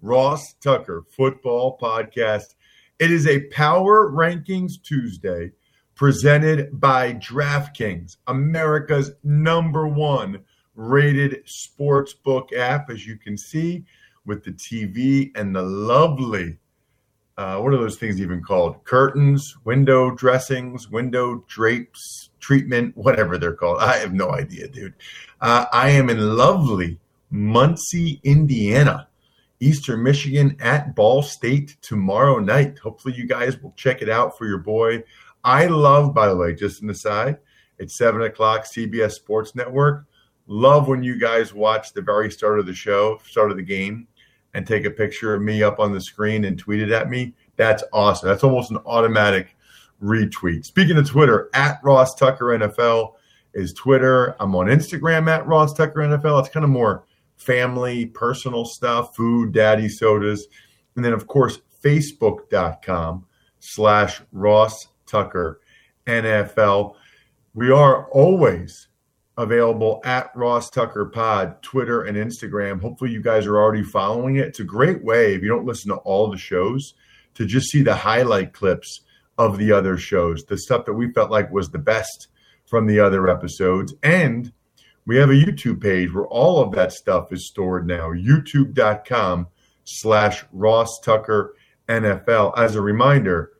Ross Tucker Football Podcast. It is a Power Rankings Tuesday presented by DraftKings, America's number one rated sports book app, as you can see with the TV and the lovely, uh, what are those things even called? Curtains, window dressings, window drapes, treatment, whatever they're called. I have no idea, dude. Uh, I am in lovely Muncie, Indiana Eastern Michigan at Ball State tomorrow night. Hopefully, you guys will check it out for your boy. I love, by the way, just an aside, it's seven o'clock, CBS Sports Network. Love when you guys watch the very start of the show, start of the game, and take a picture of me up on the screen and tweet it at me. That's awesome. That's almost an automatic retweet. Speaking of Twitter, at Ross Tucker NFL is Twitter. I'm on Instagram at Ross Tucker NFL. It's kind of more family, personal stuff, food, daddy sodas. And then, of course, facebook.com slash Ross Tucker NFL. We are always available at Ross Tucker Pod, Twitter and Instagram. Hopefully, you guys are already following it. It's a great way, if you don't listen to all the shows, to just see the highlight clips of the other shows, the stuff that we felt like was the best from the other episodes. And we have a YouTube page where all of that stuff is stored now. YouTube.com slash Ross Tucker NFL. As a reminder,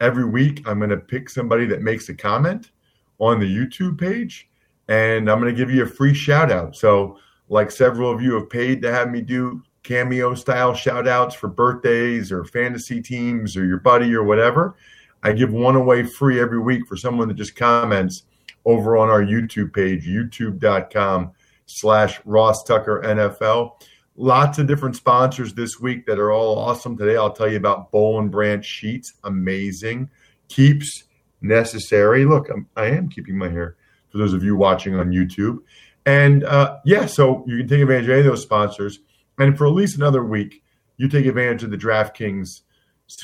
every week I'm going to pick somebody that makes a comment on the YouTube page and I'm going to give you a free shout out. So, like several of you have paid to have me do cameo style shout outs for birthdays or fantasy teams or your buddy or whatever, I give one away free every week for someone that just comments over on our YouTube page, youtube.com slash Ross Tucker NFL. Lots of different sponsors this week that are all awesome. Today I'll tell you about and Branch Sheets. Amazing. Keeps necessary. Look, I'm, I am keeping my hair for those of you watching on YouTube. And uh, yeah, so you can take advantage of any of those sponsors. And for at least another week, you take advantage of the DraftKings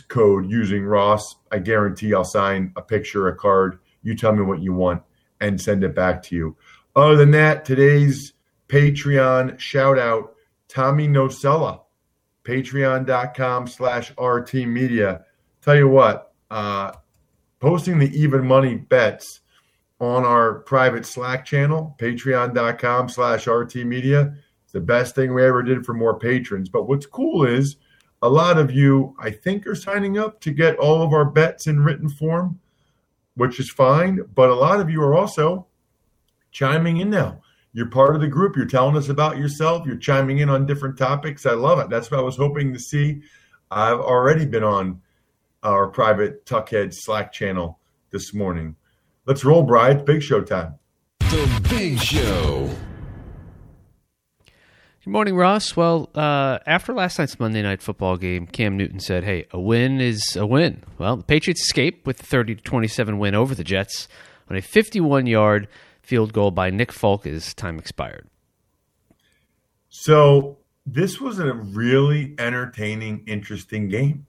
code using Ross. I guarantee I'll sign a picture, a card. You tell me what you want and send it back to you. Other than that, today's Patreon shout out Tommy Nocella, patreon.com slash RT Media. Tell you what, uh, posting the even money bets on our private Slack channel, patreon.com slash RT Media. It's the best thing we ever did for more patrons. But what's cool is a lot of you, I think, are signing up to get all of our bets in written form which is fine. But a lot of you are also chiming in now. You're part of the group. You're telling us about yourself. You're chiming in on different topics. I love it. That's what I was hoping to see. I've already been on our private Tuckhead Slack channel this morning. Let's roll, Bride. Big show time. The Big Show. Good morning, Ross. Well, uh, after last night's Monday night football game, Cam Newton said, "Hey, a win is a win." Well, the Patriots escaped with a 30 to 27 win over the Jets on a 51-yard field goal by Nick Folk as time expired. So this was a really entertaining, interesting game.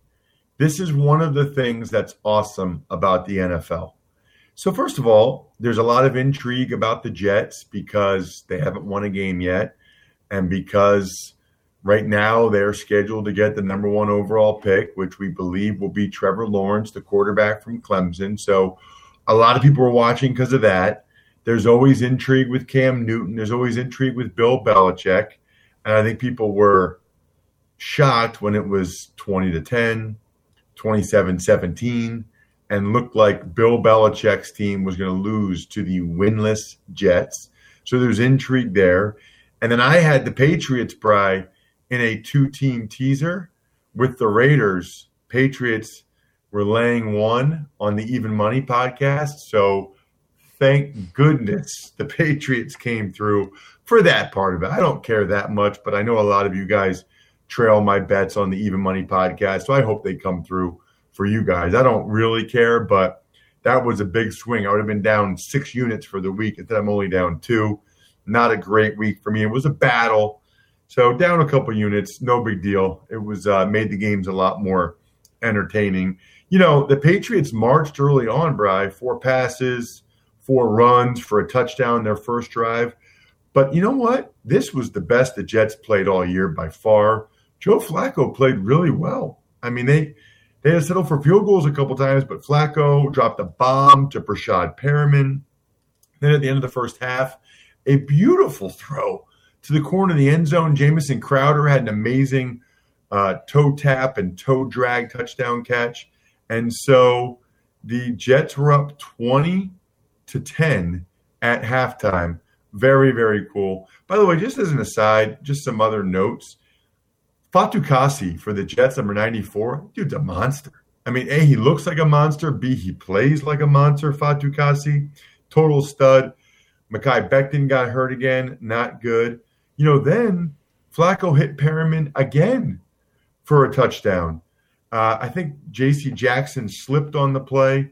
This is one of the things that's awesome about the NFL. So, first of all, there's a lot of intrigue about the Jets because they haven't won a game yet. And because right now they're scheduled to get the number one overall pick, which we believe will be Trevor Lawrence, the quarterback from Clemson. So, a lot of people are watching because of that. There's always intrigue with Cam Newton. There's always intrigue with Bill Belichick. And I think people were shocked when it was 20 to 10, 27 17, and looked like Bill Belichick's team was going to lose to the winless Jets. So there's intrigue there. And then I had the Patriots, Bry, in a two team teaser with the Raiders. Patriots were laying one on the Even Money podcast. So thank goodness the Patriots came through for that part of it. I don't care that much, but I know a lot of you guys trail my bets on the Even Money podcast. So I hope they come through for you guys. I don't really care, but that was a big swing. I would have been down six units for the week. Instead, I'm only down two. Not a great week for me. It was a battle. So down a couple units, no big deal. It was uh, made the games a lot more entertaining. You know, the Patriots marched early on, Bry, four passes, four runs for a touchdown their first drive. But you know what? This was the best the Jets played all year by far. Joe Flacco played really well. I mean, they they had settled for field goals a couple times, but Flacco dropped a bomb to Breshad Perriman. Then at the end of the first half, a beautiful throw to the corner of the end zone. Jamison Crowder had an amazing uh, toe tap and toe drag touchdown catch. And so the Jets were up 20 to 10 at halftime. Very, very cool. By the way, just as an aside, just some other notes. Fatukasi for the Jets, number 94, dude's a monster. I mean, A, he looks like a monster. B, he plays like a monster, Fatukasi. Total stud. Mekhi Becton got hurt again. Not good. You know, then Flacco hit Perriman again for a touchdown. Uh, I think J.C. Jackson slipped on the play.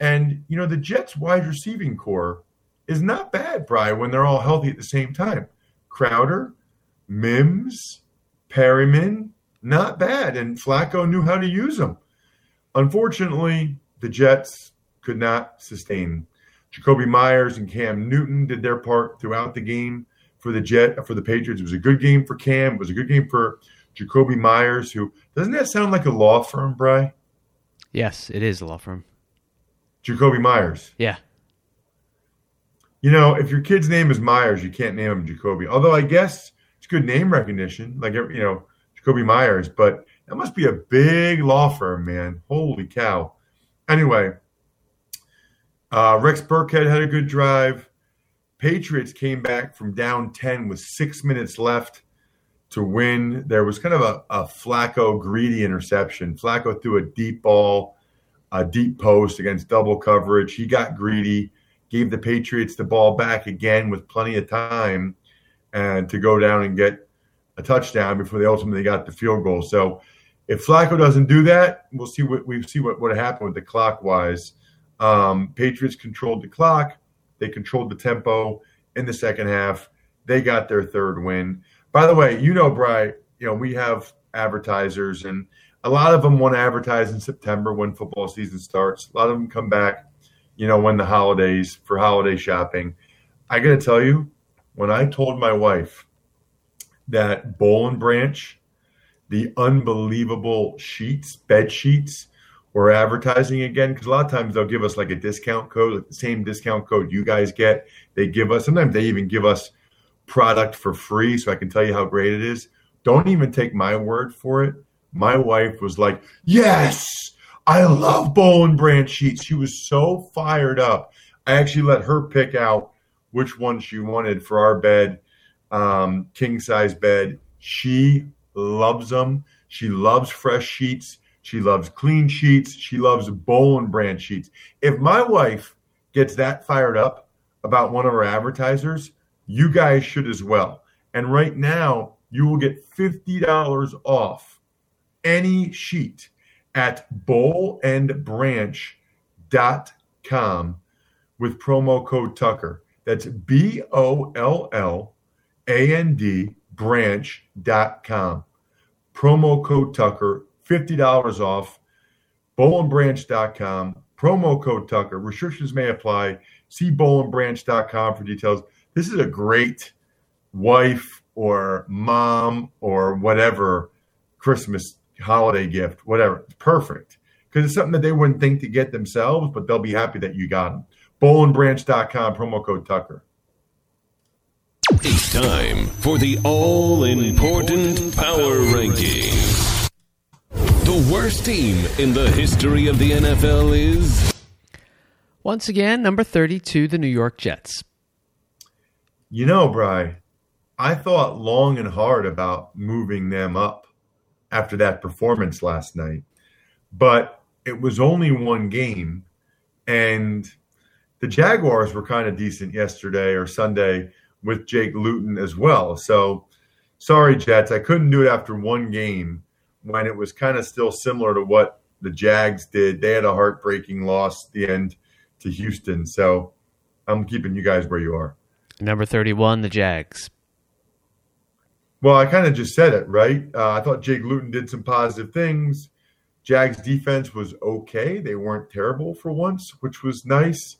And, you know, the Jets' wide receiving corps is not bad, Brian, when they're all healthy at the same time. Crowder, Mims, Perriman, not bad. And Flacco knew how to use them. Unfortunately, the Jets could not sustain. Jakobi Meyers and Cam Newton did their part throughout the game for the Jet for the Patriots. It was a good game for Cam. It was a good game for Jacoby Meyers, who doesn't that sound like a law firm, Bry? Yes, it is a law firm. Jacoby Meyers. Yeah. You know, if your kid's name is Myers, you can't name him Jacoby. Although I guess it's good name recognition, like you know, Jacoby Meyers. But that must be a big law firm, man. Holy cow! Anyway, uh, Rex Burkhead had a good drive. Patriots came back from down ten with six minutes left to win. There was kind of a, a Flacco greedy interception. Flacco threw a deep ball, a deep post against double coverage. He got greedy gave the Patriots the ball back again with plenty of time and to go down and get a touchdown before they ultimately got the field goal. So if Flacco doesn't do that, we'll see what we see what would happen with the clock wise. Um, Patriots controlled the clock. They controlled the tempo in the second half. They got their third win. By the way, you know, Bry, you know, we have advertisers and a lot of them want to advertise in September when football season starts. A lot of them come back you know, when the holidays for holiday shopping. I got to tell you, when I told my wife that Boll and Branch, the unbelievable sheets, bed sheets, were advertising again, because a lot of times they'll give us like a discount code, like the same discount code you guys get. They give us, sometimes they even give us product for free so I can tell you how great it is. Don't even take my word for it. My wife was like, yes, I love Boll and Branch sheets. She was so fired up. I actually let her pick out which one she wanted for our bed, um, king size bed. She loves them. She loves fresh sheets. She loves clean sheets. She loves Boll and Branch sheets. If my wife gets that fired up about one of our advertisers, you guys should as well. And right now, you will get $50 off any sheet at bollandbranch.com with promo code Tucker. That's B O L L A N D branch.com. Promo code Tucker, $50 off. Bollandbranch.com, promo code Tucker. Restrictions may apply. See bollandbranch.com for details. This is a great wife or mom or whatever Christmas holiday gift, whatever. It's perfect because it's something that they wouldn't think to get themselves, but they'll be happy that you got them. Bollandbranch.com, promo code Tucker. It's time for the all important power ranking. The worst team in the history of the NFL is. Once again, number 32, the New York Jets. You know, Bry, I thought long and hard about moving them up after that performance last night, but it was only one game, and the Jaguars were kind of decent yesterday or Sunday with Jake Luton as well. So, sorry, Jets, I couldn't do it after one game when it was kind of still similar to what the Jags did. They had a heartbreaking loss at the end to Houston. So, I'm keeping you guys where you are. Number 31, the Jags. Well, I kind of just said it, right? Uh, I thought Jake Luton did some positive things. Jags defense was okay. They weren't terrible for once, which was nice.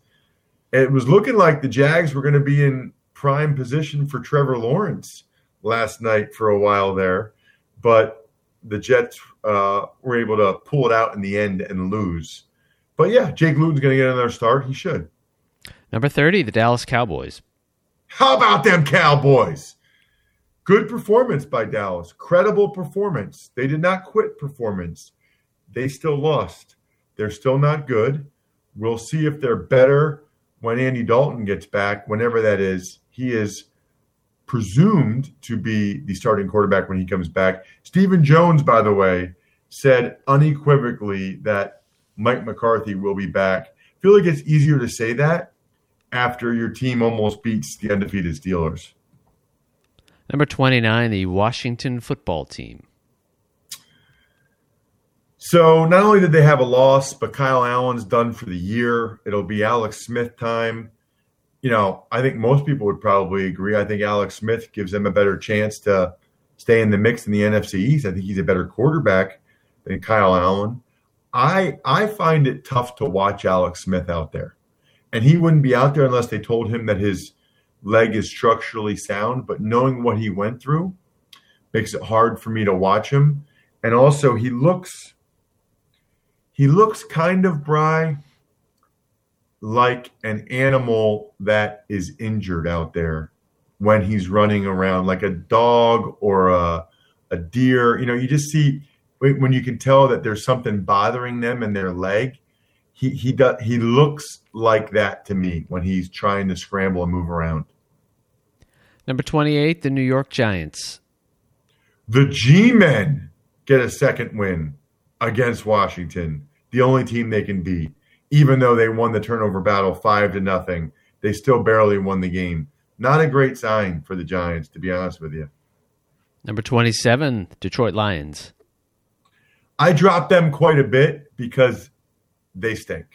It was looking like the Jags were going to be in prime position for Trevor Lawrence last night for a while there, but the Jets uh, were able to pull it out in the end and lose. But yeah, Jake Luton's going to get another start. He should. Number 30, the Dallas Cowboys. How about them Cowboys? Good performance by Dallas. Credible performance. They did not quit performance. They still lost. They're still not good. We'll see if they're better when Andy Dalton gets back, whenever that is. He is presumed to be the starting quarterback when he comes back. Stephen Jones, by the way, said unequivocally that Mike McCarthy will be back. I feel like it's easier to say that after your team almost beats the undefeated Steelers. Number 29, the Washington football team. So not only did they have a loss, but Kyle Allen's done for the year. It'll be Alex Smith time. You know, I think most people would probably agree. I think Alex Smith gives them a better chance to stay in the mix in the NFC East. I think he's a better quarterback than Kyle Allen. I I find it tough to watch Alex Smith out there. And he wouldn't be out there unless they told him that his leg is structurally sound, but knowing what he went through makes it hard for me to watch him. And also he looks he looks kind of Bry like an animal that is injured out there when he's running around, like a dog or a, a deer. You know, you just see when you can tell that there's something bothering them in their leg. He he does he looks like that to me when he's trying to scramble and move around. Number 28, the New York Giants. The G Men get a second win against Washington, the only team they can beat. Even though they won the turnover battle five to nothing, they still barely won the game. Not a great sign for the Giants, to be honest with you. Number 27, Detroit Lions. I dropped them quite a bit because they stink.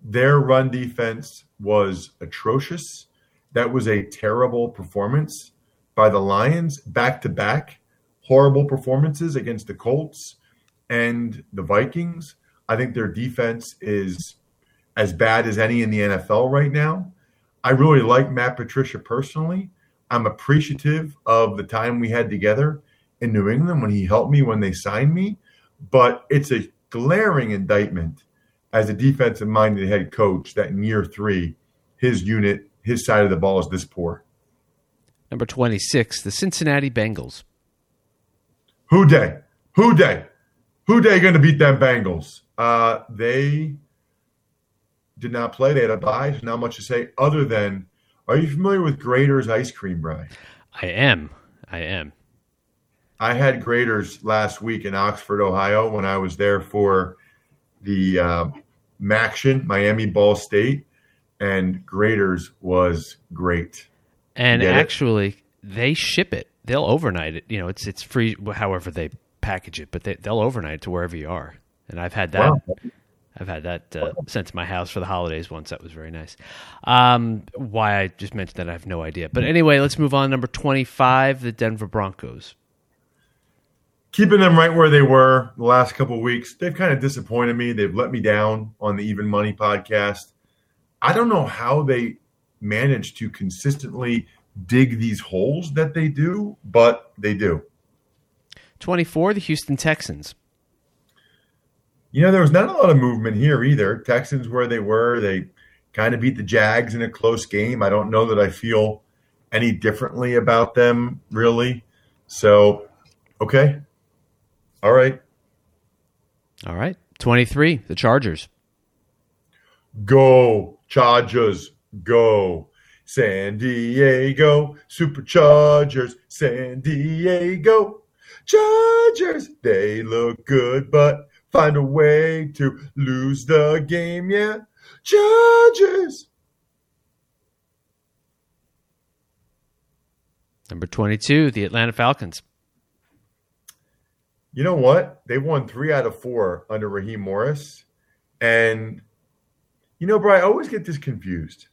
Their run defense was atrocious. That was a terrible performance by the Lions back to back. Horrible performances against the Colts and the Vikings. I think their defense is as bad as any in the NFL right now. I really like Matt Patricia personally. I'm appreciative of the time we had together in New England when he helped me when they signed me, but it's a glaring indictment as a defensive minded head coach that in year three, his unit, his side of the ball is this poor. Number 26, the Cincinnati Bengals. Who Dey? Who Dey? Who they going to beat them Bengals? Uh, they did not play. They had a bye. Not much to say other than, are you familiar with Graeter's ice cream, Brian? I am. I am. I had Graeter's last week in Oxford, Ohio, when I was there for the uh, MACtion, Miami Ball State, and Graeter's was great. And Get it? actually, they ship it. They'll overnight it. You know, it's it's free, however they package it, but they, they'll overnight it to wherever you are. And I've had that. Wow. I've had that uh, sent to my house for the holidays once. That was very nice. Um, why I just mentioned that, I have no idea. But anyway, let's move on. Number 25, the Denver Broncos. keeping them right where they were the last couple of weeks. They've kind of disappointed me. They've let me down on the Even Money podcast. I don't know how they manage to consistently dig these holes that they do, but they do. 24, the Houston Texans. You know, there was not a lot of movement here either. Texans where they were, they kind of beat the Jags in a close game. I don't know that I feel any differently about them, really. So, okay. All right. All right. 23, the Chargers. Go, Chargers, go. San Diego Superchargers, San Diego Chargers. They look good, but find a way to lose the game. Yeah, Chargers. Number 22, the Atlanta Falcons. You know what? They won three out of four under Raheem Morris. And, you know, bro, I always get this confused.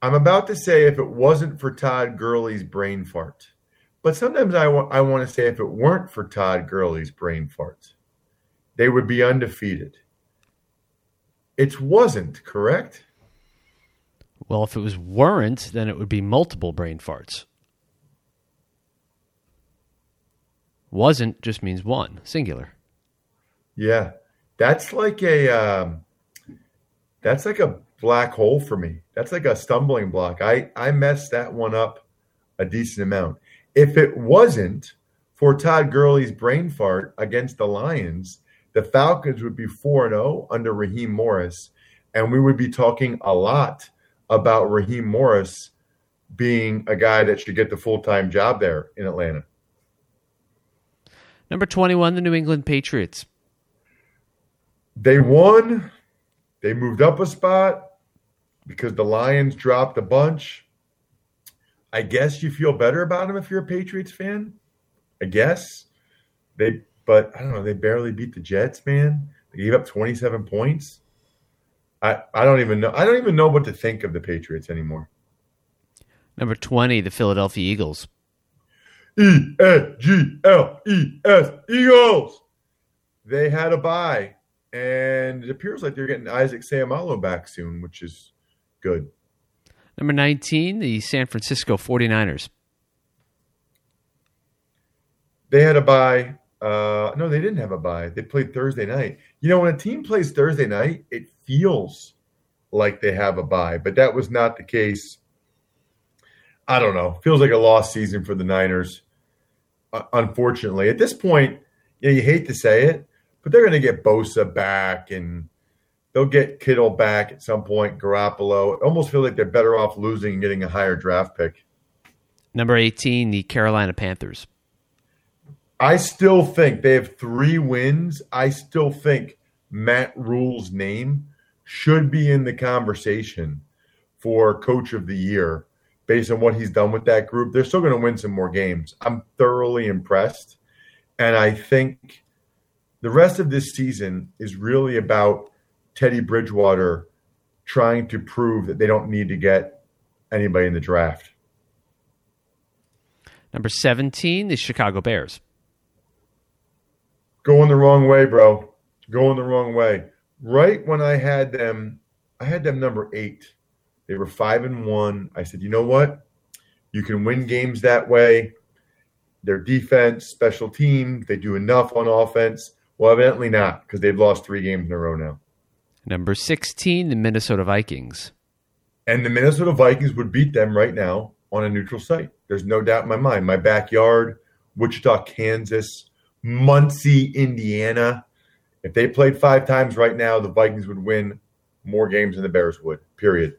I'm about to say if it wasn't for Todd Gurley's brain fart. But sometimes I, wa- I want to say if it weren't for Todd Gurley's brain farts, they would be undefeated. It wasn't, correct? Well, if it was weren't, then it would be multiple brain farts. Wasn't just means one, singular. Yeah. That's like a um, that's like a black hole for me. That's like a stumbling block. I I messed that one up a decent amount. If it wasn't for Todd Gurley's brain fart against the Lions, the Falcons would be 4 0 under Raheem Morris. And we would be talking a lot about Raheem Morris being a guy that should get the full time job there in Atlanta. Number 21, the New England Patriots. They won. They moved up a spot because the Lions dropped a bunch. I guess you feel better about them if you're a Patriots fan. I guess they, but I don't know. They barely beat the Jets, man. They gave up 27 points. I I don't even know. I don't even know what to think of the Patriots anymore. Number 20, the Philadelphia Eagles. E N G L E S Eagles. They had a bye, and it appears like they're getting Isaac Seumalo back soon, which is good. Number 19, the San Francisco 49ers. They had a bye. Uh, no, they didn't have a bye. They played Thursday night. You know, when a team plays Thursday night, it feels like they have a bye, but that was not the case. I don't know. Feels like a lost season for the Niners. Uh, unfortunately, at this point, you, know, you hate to say it, but they're going to get Bosa back and they'll get Kittle back at some point. Garoppolo. It almost feel like they're better off losing and getting a higher draft pick. Number 18, the Carolina Panthers. I still think they have three wins. I still think Matt Rhule's name should be in the conversation for coach of the year based on what he's done with that group. They're still going to win some more games. I'm thoroughly impressed. And I think the rest of this season is really about Teddy Bridgewater trying to prove that they don't need to get anybody in the draft. Number 17, the Chicago Bears. Going the wrong way, bro. Going the wrong way. Right when I had them, I had them number eight. They were five and one. I said, you know what? You can win games that way. Their defense, special team, they do enough on offense. Well, evidently not, because they've lost three games in a row now. Number 16, the Minnesota Vikings. And the Minnesota Vikings would beat them right now on a neutral site. There's no doubt in my mind. My backyard, Wichita, Kansas, Muncie, Indiana. If they played five times right now, the Vikings would win more games than the Bears would, period.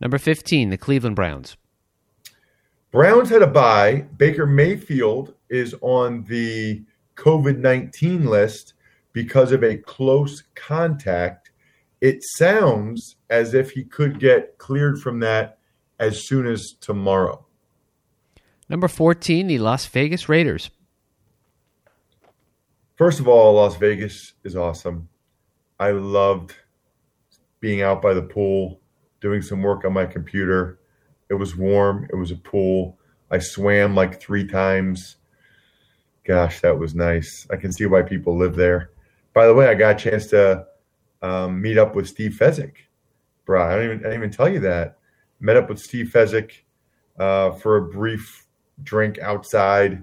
Number 15, the Cleveland Browns. Browns had a bye. Baker Mayfield is on the COVID 19 list because of a close contact. It sounds as if he could get cleared from that as soon as tomorrow. Number 14, the Las Vegas Raiders. First of all, Las Vegas is awesome. I loved being out by the pool, doing some work on my computer. It was warm, it was a pool. I swam like three times. Gosh, that was nice. I can see why people live there. By the way, I got a chance to um, meet up with Steve Fezzik. Bro, I don't even I didn't even tell you that. Met up with Steve Fezzik uh, for a brief drink outside.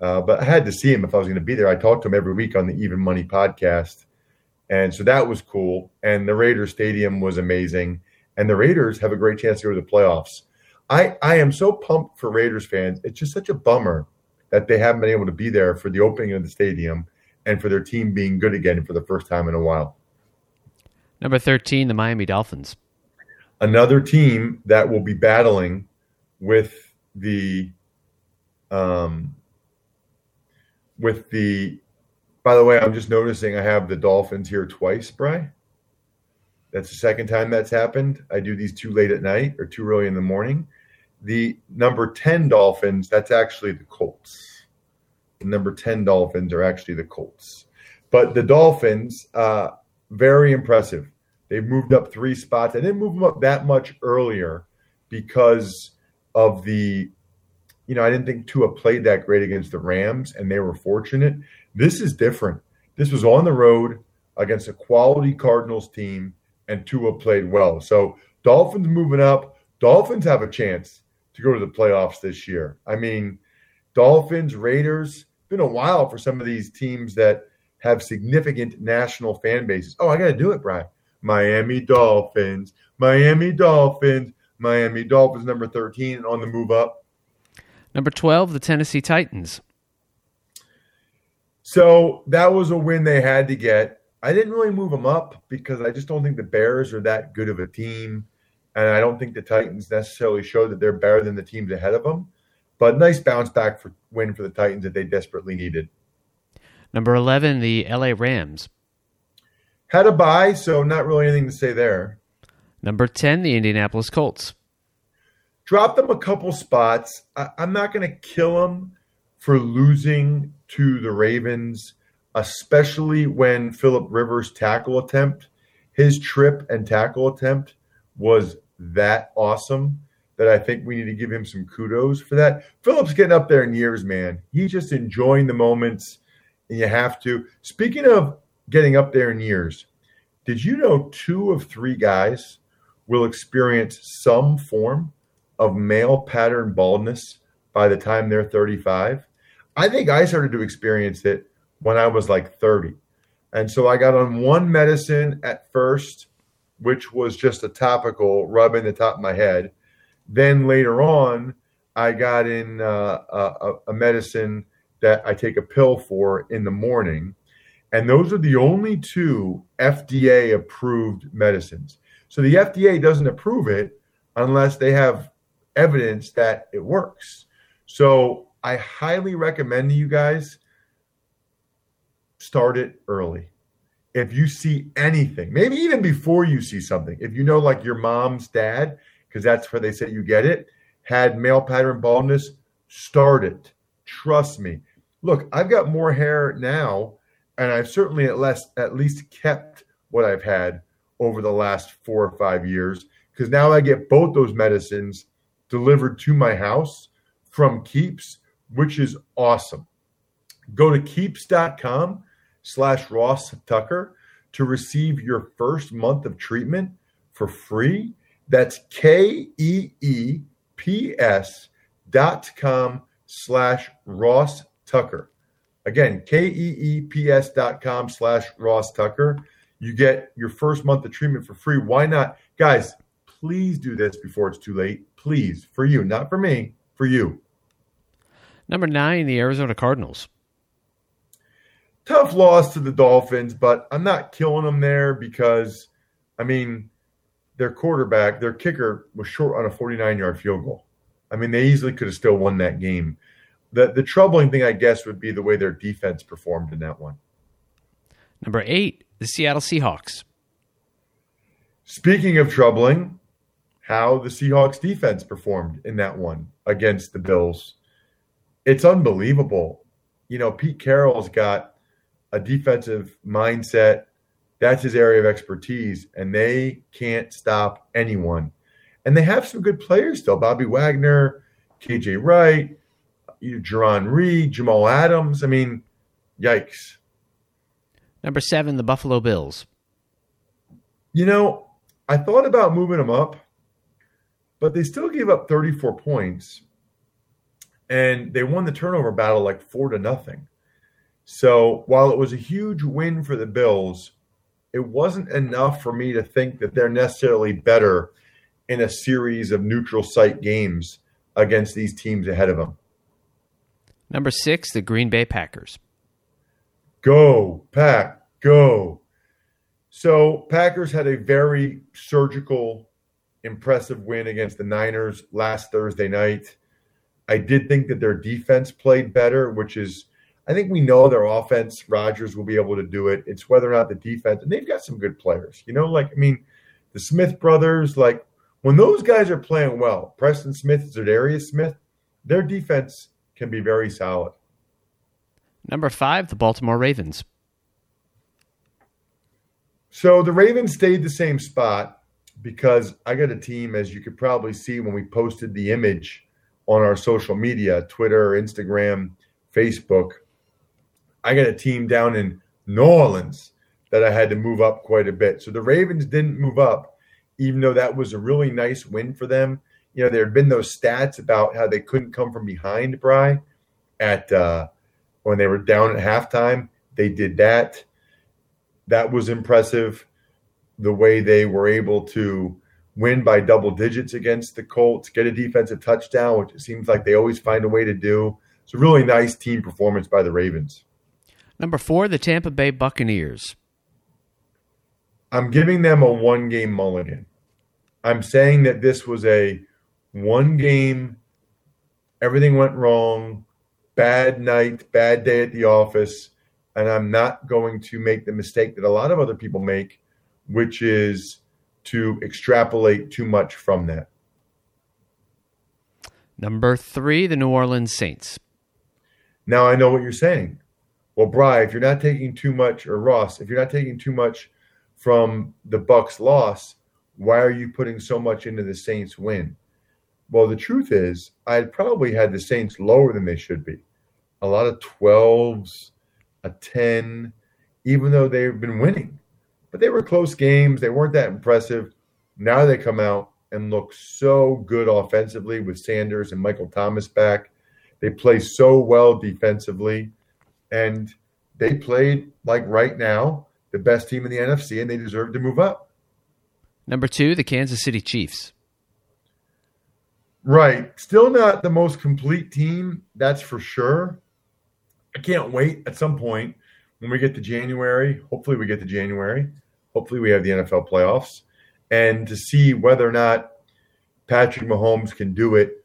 Uh, but I had to see him if I was going to be there. I talked to him every week on the Even Money podcast. And so that was cool. And the Raiders Stadium was amazing. And the Raiders have a great chance to go to the playoffs. I, I am so pumped for Raiders fans. It's just such a bummer that they haven't been able to be there for the opening of the stadium and for their team being good again for the first time in a while. Number 13, the Miami Dolphins. Another team that will be battling with the um with the by the way, I'm just noticing I have the Dolphins here twice, Bry. That's the second time that's happened. I do these too late at night or too early in the morning. The number 10 Dolphins, that's actually the Colts. Number 10 Dolphins are actually the Colts. But the Dolphins, uh, very impressive. They've moved up three spots. I didn't move them up that much earlier because of the, you know, I didn't think Tua played that great against the Rams, and they were fortunate. This is different. This was on the road against a quality Cardinals team, and Tua played well. So Dolphins moving up. Dolphins have a chance to go to the playoffs this year. I mean, Dolphins, Raiders, been a while for some of these teams that have significant national fan bases. Oh, I got to do it, Brian. Miami Dolphins, Miami Dolphins, Miami Dolphins, number 13, on the move up. Number 12, the Tennessee Titans. So that was a win they had to get. I didn't really move them up because I just don't think the Bears are that good of a team. And I don't think the Titans necessarily show that they're better than the teams ahead of them. But nice bounce back for win for the Titans that they desperately needed. Number 11, the LA Rams. Had a bye, so not really anything to say there. Number 10, the Indianapolis Colts. Dropped them a couple spots. I, am not going to kill them for losing to the Ravens, especially when Philip Rivers' tackle attempt, his trip and tackle attempt was that awesome that I think we need to give him some kudos for that. Philip's getting up there in years, man. He's just enjoying the moments, and you have to. Speaking of getting up there in years, did you know two of three guys will experience some form of male pattern baldness by the time they're 35? I think I started to experience it when I was like 30. And so I got on one medicine at first, which was just a topical rubbing the top of my head. Then later on, I got in uh, a, a medicine that I take a pill for in the morning and those are the only two FDA approved medicines. So the FDA doesn't approve it unless they have evidence that it works. So I highly recommend to you guys start it early. If you see anything, maybe even before you see something, if you know like your mom's dad, because that's where they say you get it, had male pattern baldness, start it. Trust me. Look, I've got more hair now and I've certainly at least at least kept what I've had over the last four or five years because now I get both those medicines delivered to my house from Keeps, which is awesome. Go to keeps.com slash Ross Tucker to receive your first month of treatment for free. That's K E E P S dot com slash Ross Tucker. Again, K-E-E-P-S dot com slash Ross Tucker. You get your first month of treatment for free. Why not? Guys, please do this before it's too late. Please, for you, not for me, for you. Number nine, the Arizona Cardinals. Tough loss to the Dolphins, but I'm not killing them there because, I mean, their quarterback, their kicker was short on a 49 yard field goal. I mean, they easily could have still won that game. The the troubling thing, I guess, would be the way their defense performed in that one. Number eight, the Seattle Seahawks. Speaking of troubling, how the Seahawks defense performed in that one against the Bills. It's unbelievable. You know, Pete Carroll's got a defensive mindset. That's his area of expertise, and they can't stop anyone. And they have some good players still. Bobby Wagner, KJ Wright, Jarran Reed, Jamal Adams. I mean, yikes. Number seven, the Buffalo Bills. You know, I thought about moving them up, but they still gave up 34 points, and they won the turnover battle like four to nothing. So while it was a huge win for the Bills, it wasn't enough for me to think that they're necessarily better in a series of neutral site games against these teams ahead of them. Number six, the Green Bay Packers. Go, Pack, go. So, Packers had a very surgical, impressive win against the Niners last Thursday night. I did think that their defense played better, which is, I think we know their offense, Rodgers will be able to do it. It's whether or not the defense, and they've got some good players. You know, like, I mean, the Smith brothers, like, when those guys are playing well, Preston Smith, Za'Darius Smith, their defense can be very solid. Number five, the Baltimore Ravens. So the Ravens stayed the same spot because I got a team, as you could probably see when we posted the image on our social media Twitter, Instagram, Facebook. I got a team down in New Orleans that I had to move up quite a bit. So the Ravens didn't move up, even though that was a really nice win for them. You know, there had been those stats about how they couldn't come from behind, Bry, at uh, when they were down at halftime. They did that that was impressive. The way they were able to win by double digits against the Colts, get a defensive touchdown, which it seems like they always find a way to do. It's a really nice team performance by the Ravens. Number four, the Tampa Bay Buccaneers. I'm giving them a one game mulligan. I'm saying that this was a one game, everything went wrong, bad night, bad day at the office and I'm not going to make the mistake that a lot of other people make, which is to extrapolate too much from that. Number three, the New Orleans Saints. Now I know what you're saying. Well, Bry, if you're not taking too much, or Ross, if you're not taking too much from the Bucks' loss, why are you putting so much into the Saints' win? Well, the truth is, I'd probably had the Saints lower than they should be. A lot of 12s, a 10, even though they've been winning. But they were close games. They weren't that impressive. Now they come out and look so good offensively with Sanders and Michael Thomas back. They play so well defensively. And they played like right now the best team in the NFC, and they deserve to move up. Number two, the Kansas City Chiefs. Right. Still not the most complete team, that's for sure. I can't wait at some point when we get to January. Hopefully, we get to January. Hopefully, we have the NFL playoffs and to see whether or not Patrick Mahomes can do it.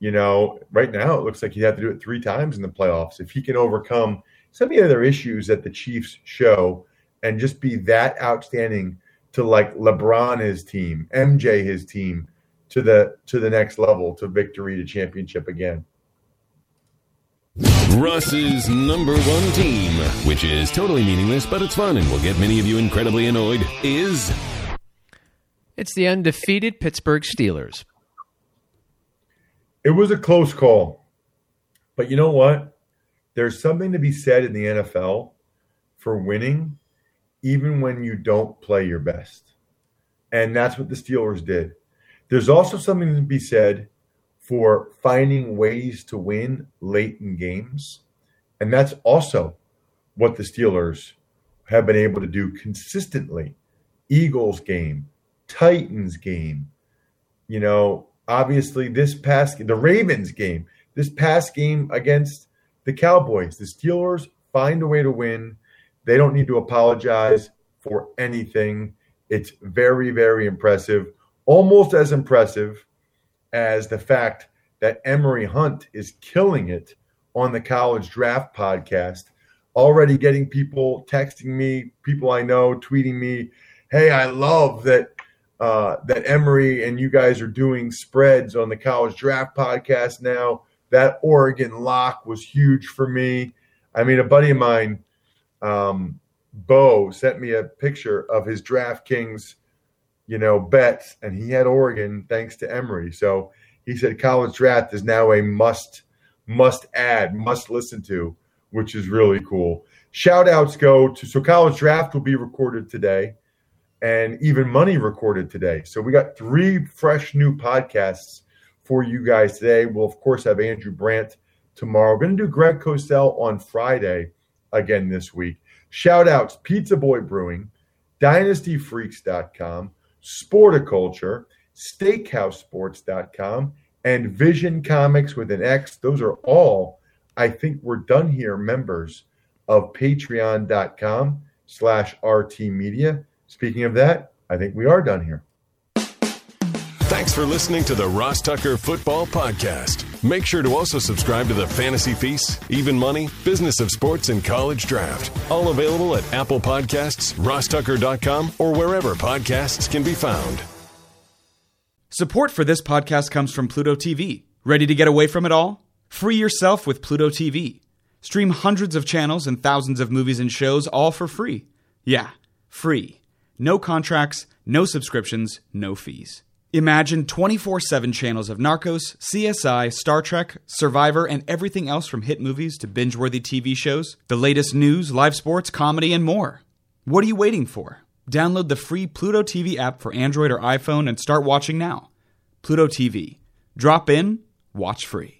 You know, right now it looks like he'd have to do it three times in the playoffs. If he can overcome some of the other issues that the Chiefs show and just be that outstanding to like LeBron his team, MJ his team to the to the next level to victory to championship again. Russ's number one team, which is totally meaningless, but it's fun and will get many of you incredibly annoyed, is. It's the undefeated Pittsburgh Steelers. It was a close call. But you know what? There's something to be said in the NFL for winning, even when you don't play your best. And that's what the Steelers did. There's also something to be said for finding ways to win late in games. And that's also what the Steelers have been able to do consistently. Eagles game, Titans game, you know, obviously this past the Ravens game, this past game against the Cowboys, the Steelers find a way to win. They don't need to apologize for anything. It's very, very impressive. Almost as impressive as the fact that Emory Hunt is killing it on the college draft podcast. Already getting people texting me, people I know tweeting me, "Hey, I love that uh, that Emory and you guys are doing spreads on the college draft podcast now. That Oregon lock was huge for me. I mean, a buddy of mine, um, Bo, sent me a picture of his DraftKings, you know, bets, and he had Oregon thanks to Emory. So he said college draft is now a must must add, must listen to, which is really cool. Shout outs go to so college draft will be recorded today and even money recorded today. So we got three fresh new podcasts for you guys today. We'll of course have Andrew Brandt tomorrow. We're going to do Greg Cosell on Friday again this week. Shout outs Pizza Boy Brewing, DynastyFreaks.com, Sporticulture, SteakhouseSports.com, and Vision Comics with an X. Those are all, I think, we're done here members of Patreon.com slash RT Media. Speaking of that, I think we are done here. Thanks for listening to the Ross Tucker Football Podcast. Make sure to also subscribe to the Fantasy Feast, Even Money, Business of Sports, and College Draft. All available at Apple Podcasts, rosstucker.com, or wherever podcasts can be found. Support for this podcast comes from Pluto TV. Ready to get away from it all? Free yourself with Pluto TV. Stream hundreds of channels and thousands of movies and shows all for free. Yeah, free. No contracts, no subscriptions, no fees. Imagine 24 7 channels of Narcos, CSI, Star Trek, Survivor, and everything else from hit movies to binge worthy TV shows, the latest news, live sports, comedy, and more. What are you waiting for? Download the free Pluto TV app for Android or iPhone and start watching now. Pluto TV. Drop in, watch free.